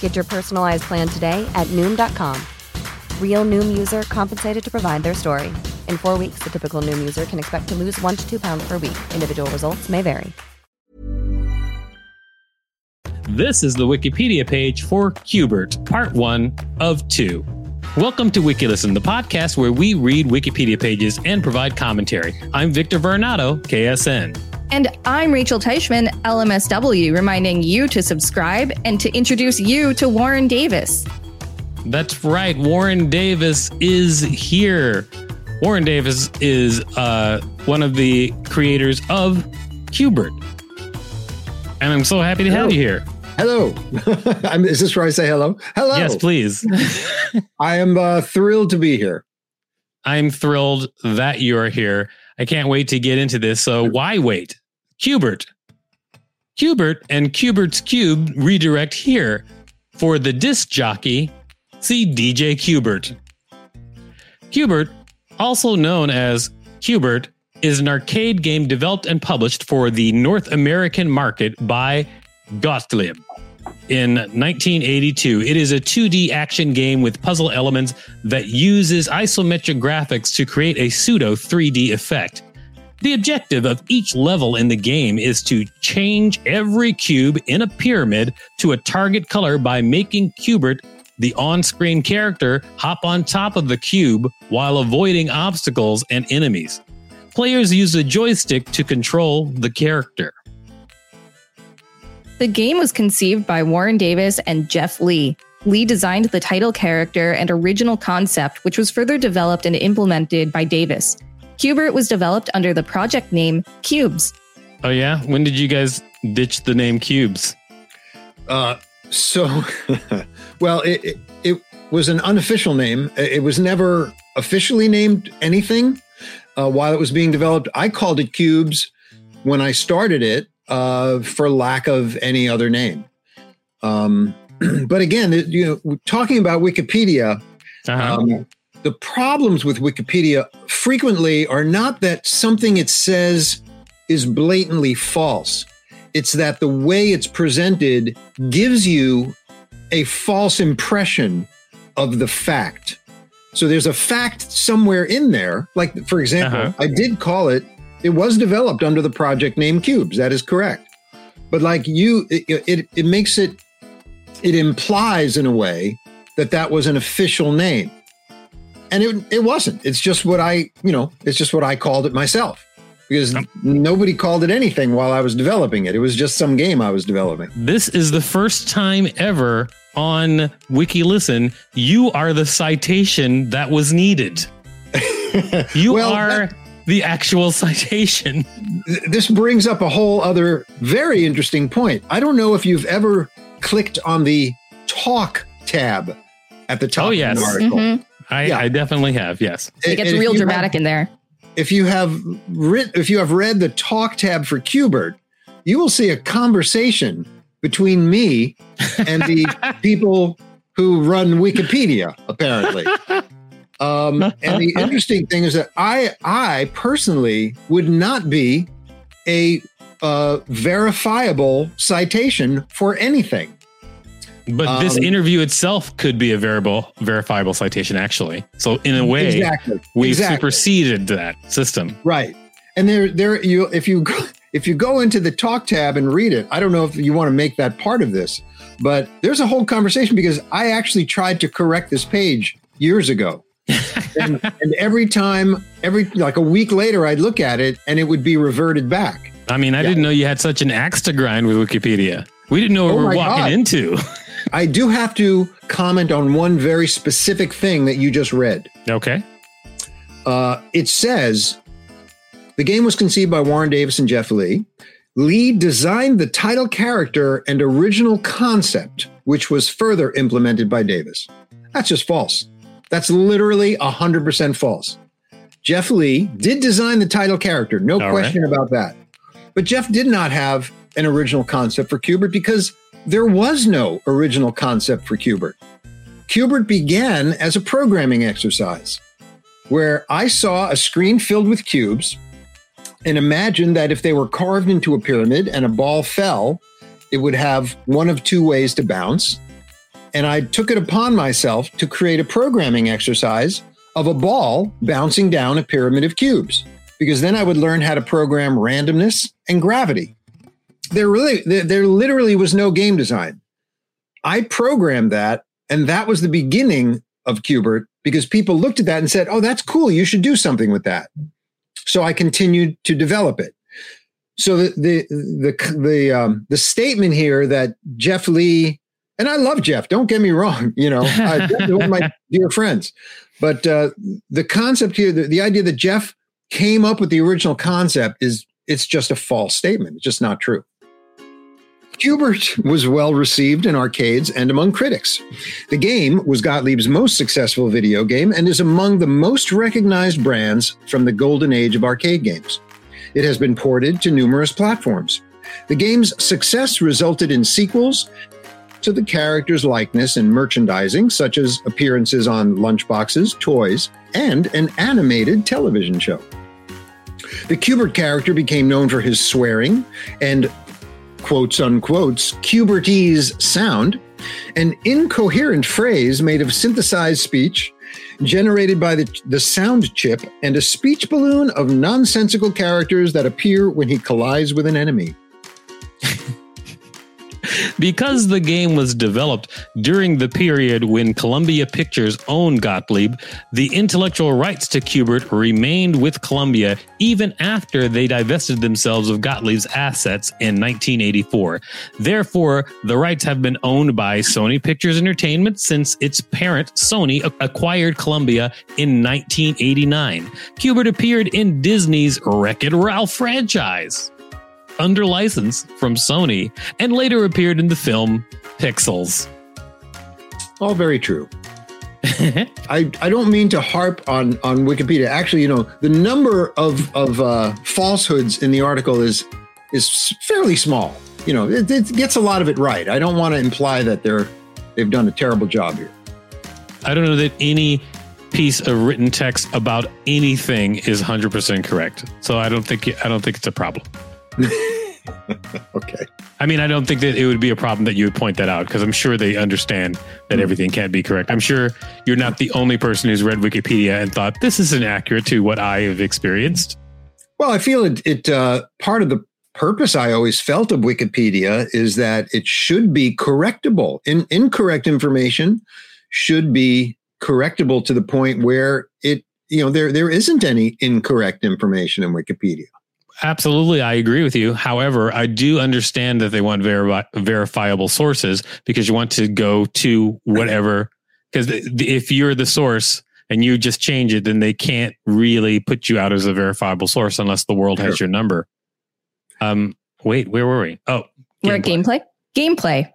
Get your personalized plan today at Noom.com. Real Noom user compensated to provide their story. In four weeks, the typical Noom user can expect to lose one to two pounds per week. Individual results may vary. This is the Wikipedia page for Q*bert, part one of two. Welcome to WikiListen, the podcast where we read Wikipedia pages and provide commentary. I'm Victor Varnado, KSN. And I'm Rachel Teichman, LMSW, reminding you to subscribe and to introduce you to Warren Davis. That's right. Warren Davis is here. Warren Davis is uh, one of the creators of Q*bert. And I'm so happy to hello. have you here. Hello. is this where I say hello? Hello. Yes, please. I am uh, thrilled to be here. I'm thrilled that you are here. I can't wait to get into this. So why wait? Q*bert. Q*bert and Q*bert's Cube redirect here. For the disc jockey, see DJ Q*bert. Q*bert, also known as Q*bert, is an arcade game developed and published for the North American market by Gottlieb in 1982. It is a 2D action game with puzzle elements that uses isometric graphics to create a pseudo 3D effect. The objective of each level in the game is to change every cube in a pyramid to a target color by making Q*bert the on screen character, hop on top of the cube while avoiding obstacles and enemies. Players use a joystick to control the character. The game was conceived by Warren Davis and Jeff Lee. Lee designed the title character and original concept, which was further developed and implemented by Davis. Q*bert was developed under the project name Cubes. Oh, yeah? When did you guys ditch the name Cubes? Uh, so, well, it, it, it, was an unofficial name. It was never officially named anything uh, while it was being developed. I called it Cubes when I started it uh, for lack of any other name. Um, but again, you know, talking about Wikipedia, uh-huh. um, the problems with Wikipedia frequently are not that something it says is blatantly false. It's that the way it's presented gives you a false impression of the fact. So there's a fact somewhere in there. Like, for example, uh-huh. I did call it it was developed under the project name Cubes. That is correct. But like you, it, it, it makes it, it implies in a way that that was an official name. And it, it wasn't. It's just what I, you know, it's just what I called it myself because nobody called it anything while I was developing it. It was just some game I was developing. This is the first time ever on WikiListen you are the citation that was needed. You well, are. That, the actual citation. Th- This brings up a whole other very interesting point. I don't know if you've ever clicked on the talk tab at the top Oh, yes. of an article. Mhm. I, Yeah. I definitely have. Yes. It gets real you have- dramatic in there. if you have writ- if you have read the talk tab for Q*bert, you will see a conversation between me and the people who run Wikipedia, apparently. Um, and the interesting thing is that I I personally would not be a uh, verifiable citation for anything. But this Um, interview itself could be a variable, verifiable citation, actually. So in a way, exactly, we exactly. superseded that system. Right. And there, there, you, if you, go- if you go into the talk tab and read it, I don't know if you want to make that part of this, but there's a whole conversation because I actually tried to correct this page years ago. and, and every time, every like a week later, I'd look at it and it would be reverted back. I mean, I Yeah. didn't know you had such an axe to grind with Wikipedia. We didn't know what Oh we were walking God. into. I do have to comment on one very specific thing that you just read. okay. Uh, it says the game was conceived by Warren Davis and Jeff Lee. Lee designed the title character and original concept, which was further implemented by Davis. That's just false. That's literally 100% false. Jeff Lee did design the title character, no All question about that. But Jeff did not have an original concept for Q*bert because there was no original concept for Q*bert. Q*bert began as a programming exercise where I saw a screen filled with cubes and imagined that if they were carved into a pyramid and a ball fell, it would have one of two ways to bounce. And I took it upon myself to create a programming exercise of a ball bouncing down a pyramid of cubes, because then I would learn how to program randomness and gravity. There really, there, there literally was no game design. I programmed that, and that was the beginning of Q*bert because people looked at that and said, "Oh, that's cool. You should do something with that." So I continued to develop it. So the the the the, um, the statement here that Jeff Lee and I love Jeff. Don't get me wrong. You know, uh, one of my dear friends. But uh, the concept here, the, the idea that Jeff came up with the original concept is it's just a false statement. It's just not true. Q*bert was well received in arcades and among critics. The game was Gottlieb's most successful video game and is among the most recognized brands from the golden age of arcade games. It has been ported to numerous platforms. The game's success resulted in sequels to the character's likeness and merchandising, such as appearances on lunchboxes, toys, and an animated television show. The Q*bert character became known for his swearing and quotes unquotes Q*bertese sound, an incoherent phrase made of synthesized speech generated by the, the sound chip and a speech balloon of nonsensical characters that appear when he collides with an enemy. Because the game was developed during the period when Columbia Pictures owned Gottlieb, the intellectual rights to Q*bert remained with Columbia even after they divested themselves of Gottlieb's assets in 1984. Therefore, the rights have been owned by Sony Pictures Entertainment since its parent Sony acquired Columbia in 1989. Q*bert appeared in Disney's Wreck-It Ralph franchise under license from Sony and later appeared in the film Pixels. All very true. I, I don't mean to harp on, on Wikipedia. Actually, you know, the number of, of uh, falsehoods in the article is is fairly small. You know, it, it gets a lot of it right. I don't want to imply that they're they've done a terrible job here. I don't know that any piece of written text about anything is 100% correct. So I don't think I don't think it's a problem. Okay. I mean, I don't think that it would be a problem that you would point that out because I'm sure they understand that everything can't be correct. I'm sure you're not the only person who's read Wikipedia and thought this isn't accurate to what I have experienced. Well, I feel it. It uh, part of the purpose I always felt of Wikipedia is that it should be correctable. In, incorrect information should be correctable to the point where it, you know, there there isn't any incorrect information in Wikipedia. Absolutely, I agree with you. However, I do understand that they want veri- verifiable sources because you want to go to whatever. Because if you're the source and you just change it, then they can't really put you out as a verifiable source unless the world has your number. Um, wait, where were we? Oh, We're at gameplay. Gameplay.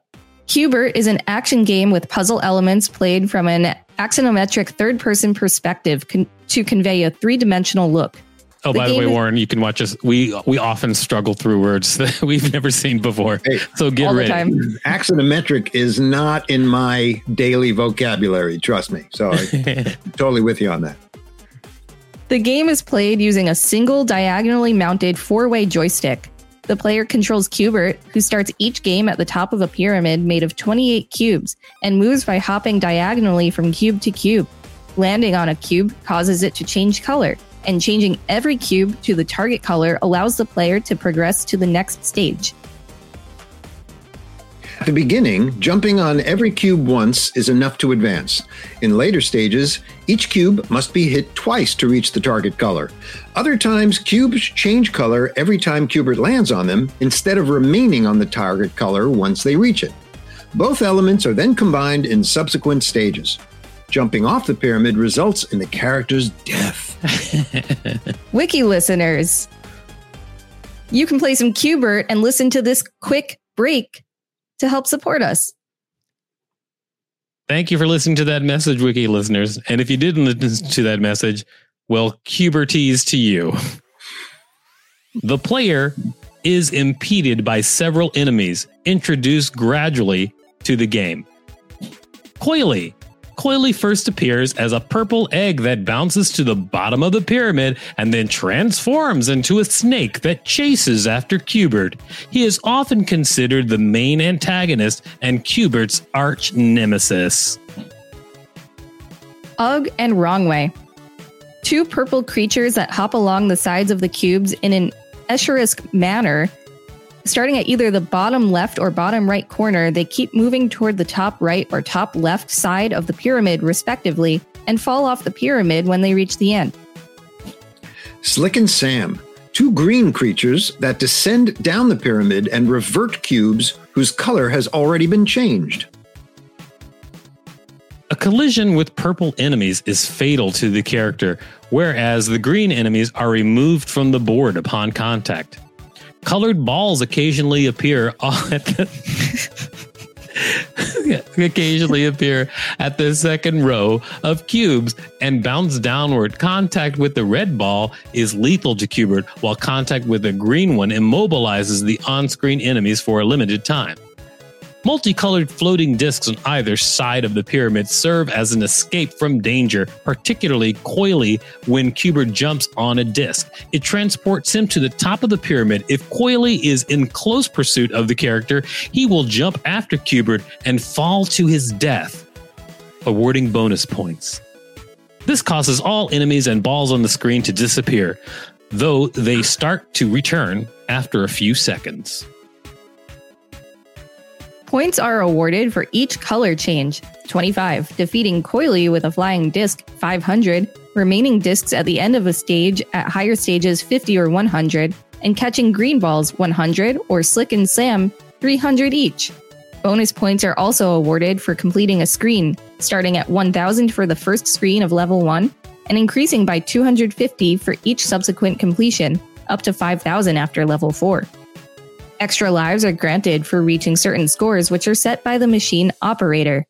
Q*bert is an action game with puzzle elements played from an axonometric third person perspective con- to convey a three dimensional look. Oh, The by the way, is- Warren, you can watch us. We we often struggle through words that we've never seen before. Hey, So get ready. time. Axonometric is not in my daily vocabulary. Trust me. So I'm totally with you on that. The game is played using a single diagonally mounted four way joystick. The player controls Q*bert, who starts each game at the top of a pyramid made of 28 cubes and moves by hopping diagonally from cube to cube. Landing on a cube causes it to change color, and changing every cube to the target color allows the player to progress to the next stage. At the beginning, jumping on every cube once is enough to advance. In later stages, each cube must be hit twice to reach the target color. Other times, cubes change color every time Q*bert lands on them instead of remaining on the target color once they reach it. Both elements are then combined in subsequent stages. Jumping off the pyramid results in the character's death. Wiki listeners, you can play some Q*bert and listen to this quick break to help support us. Thank you for listening to that message, Wiki listeners. And if you didn't listen to that message, well, Q*bertese to you. The player is impeded by several enemies introduced gradually to the game. Coily. Coily first appears as a purple egg that bounces to the bottom of the pyramid and then transforms into a snake that chases after Q*bert. He is often considered the main antagonist and Q*bert's arch nemesis. Ugg and Wrongway. Two purple creatures that hop along the sides of the cubes in an Escherist manner. Starting at either the bottom left or bottom right corner, they keep moving toward the top right or top left side of the pyramid, respectively, and fall off the pyramid when they reach the end. Slick and Sam, two green creatures that descend down the pyramid and revert cubes whose color has already been changed. A collision with purple enemies is fatal to the character, whereas the green enemies are removed from the board upon contact. Colored balls occasionally appear at the occasionally appear at the second row of cubes and bounce downward. Contact with the red ball is lethal to Q*bert, while contact with the green one immobilizes the on-screen enemies for a limited time. Multicolored floating discs on either side of the pyramid serve as an escape from danger, particularly coily when Q*bert jumps on a disc. It transports him to the top of the pyramid. If Coily is in close pursuit of the character, he will jump after Q*bert and fall to his death, awarding bonus points. This causes all enemies and balls on the screen to disappear, though they start to return after a few seconds. Points are awarded for each color change 25, defeating Coily with a flying disc 500, remaining discs at the end of a stage at higher stages 50 or 100, and catching green balls 100 or Slick and Sam 300 each. Bonus points are also awarded for completing a screen, starting at 1000 for the first screen of level 1 and increasing by 250 for each subsequent completion, up to 5000 after level 4. Extra lives are granted for reaching certain scores, which are set by the machine operator.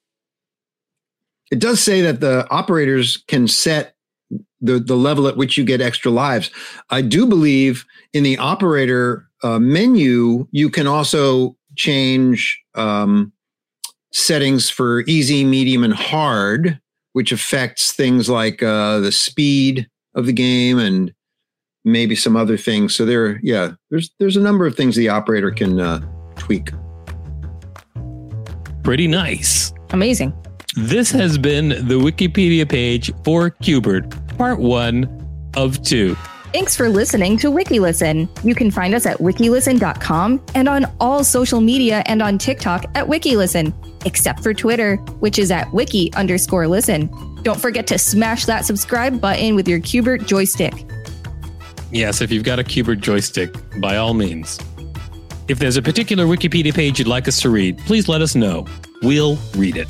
It does say that the operators can set the, the level at which you get extra lives. I do believe in the operator uh, menu, you can also change um, settings for easy, medium, and hard, which affects things like uh, the speed of the game and maybe some other things. So there, yeah, there's there's a number of things the operator can uh, tweak. Pretty nice. Amazing. This has been the Wikipedia page for Q*bert, part one of two. Thanks for listening to WikiListen. You can find us at wikilisten.com and on all social media and on TikTok at WikiListen, except for Twitter, which is at wiki underscore listen. Don't forget to smash that subscribe button with your Q*bert joystick. Yes, if you've got a Q*bert joystick, by all means. If there's a particular Wikipedia page you'd like us to read, please let us know. We'll read it.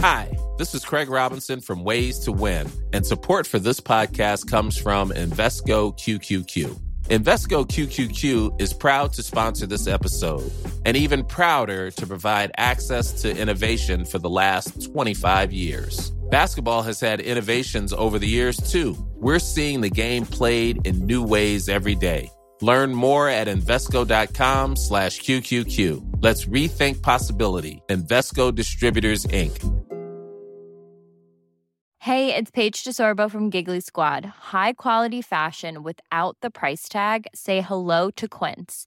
Hi, this is Craig Robinson from Ways to Win, and support for this podcast comes from Invesco QQQ. Invesco QQQ is proud to sponsor this episode and even prouder to provide access to innovation for the last 25 years. Basketball has had innovations over the years too. We're seeing the game played in new ways every day. Learn more at Invesco.com slash QQQ. Let's rethink possibility. Invesco Distributors, Inc. Hey, it's Paige DeSorbo from Giggly Squad. High quality fashion without the price tag? Say hello to Quince.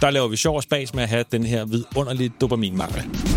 Der laver vi sjov og spas med at have den her vidunderlige dopaminmangel.